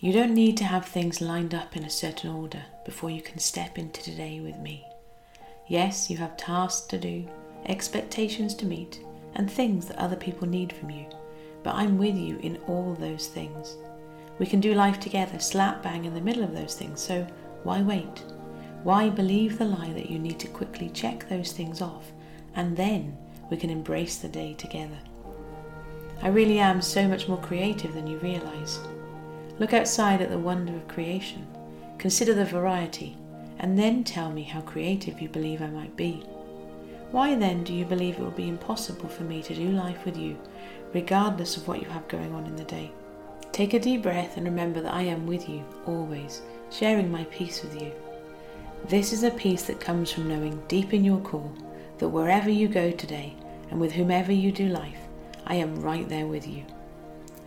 You don't need to have things lined up in a certain order before you can step into today with me. Yes, you have tasks to do, expectations to meet, and things that other people need from you, but I'm with you in all those things. We can do life together, slap bang in the middle of those things, so why wait? Why believe the lie that you need to quickly check those things off and then we can embrace the day together? I really am so much more creative than you realize. Look outside at the wonder of creation, consider the variety, and then tell me how creative you believe I might be. Why then do you believe it will be impossible for me to do life with you, regardless of what you have going on in the day? Take a deep breath and remember that I am with you always, sharing my peace with you. This is a peace that comes from knowing deep in your core that wherever you go today and with whomever you do life, I am right there with you.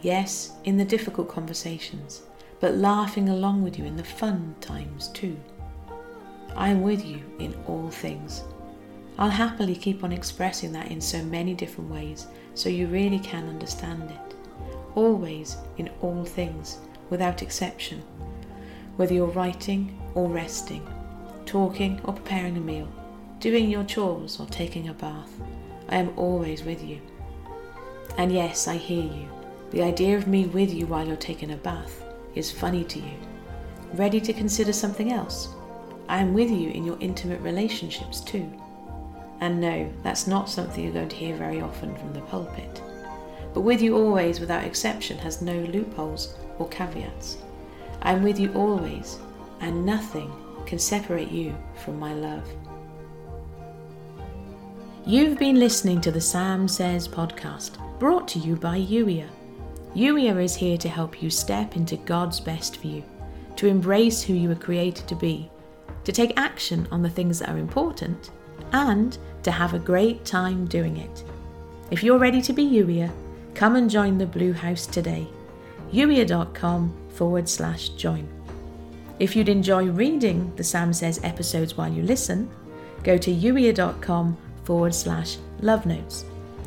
Yes, in the difficult conversations, but laughing along with you in the fun times too. I am with you in all things. I'll happily keep on expressing that in so many different ways so you really can understand it. Always in all things, without exception. Whether you're writing or resting, talking or preparing a meal, doing your chores or taking a bath, I am always with you. And yes, I hear you. The idea of me with you while you're taking a bath is funny to you. Ready to consider something else? I am with you in your intimate relationships too. And no, that's not something you're going to hear very often from the pulpit. But with you always, without exception, has no loopholes or caveats. I am with you always, and nothing can separate you from my love. You've been listening to the Sam Says podcast, brought to you by Youier. Youier is here to help you step into God's best for you, to embrace who you were created to be, to take action on the things that are important, and to have a great time doing it. If you're ready to be Youier, come and join the Blue House today. Youier.com forward slash join. If you'd enjoy reading the Sam Says episodes while you listen, go to youier.com forward slash love notes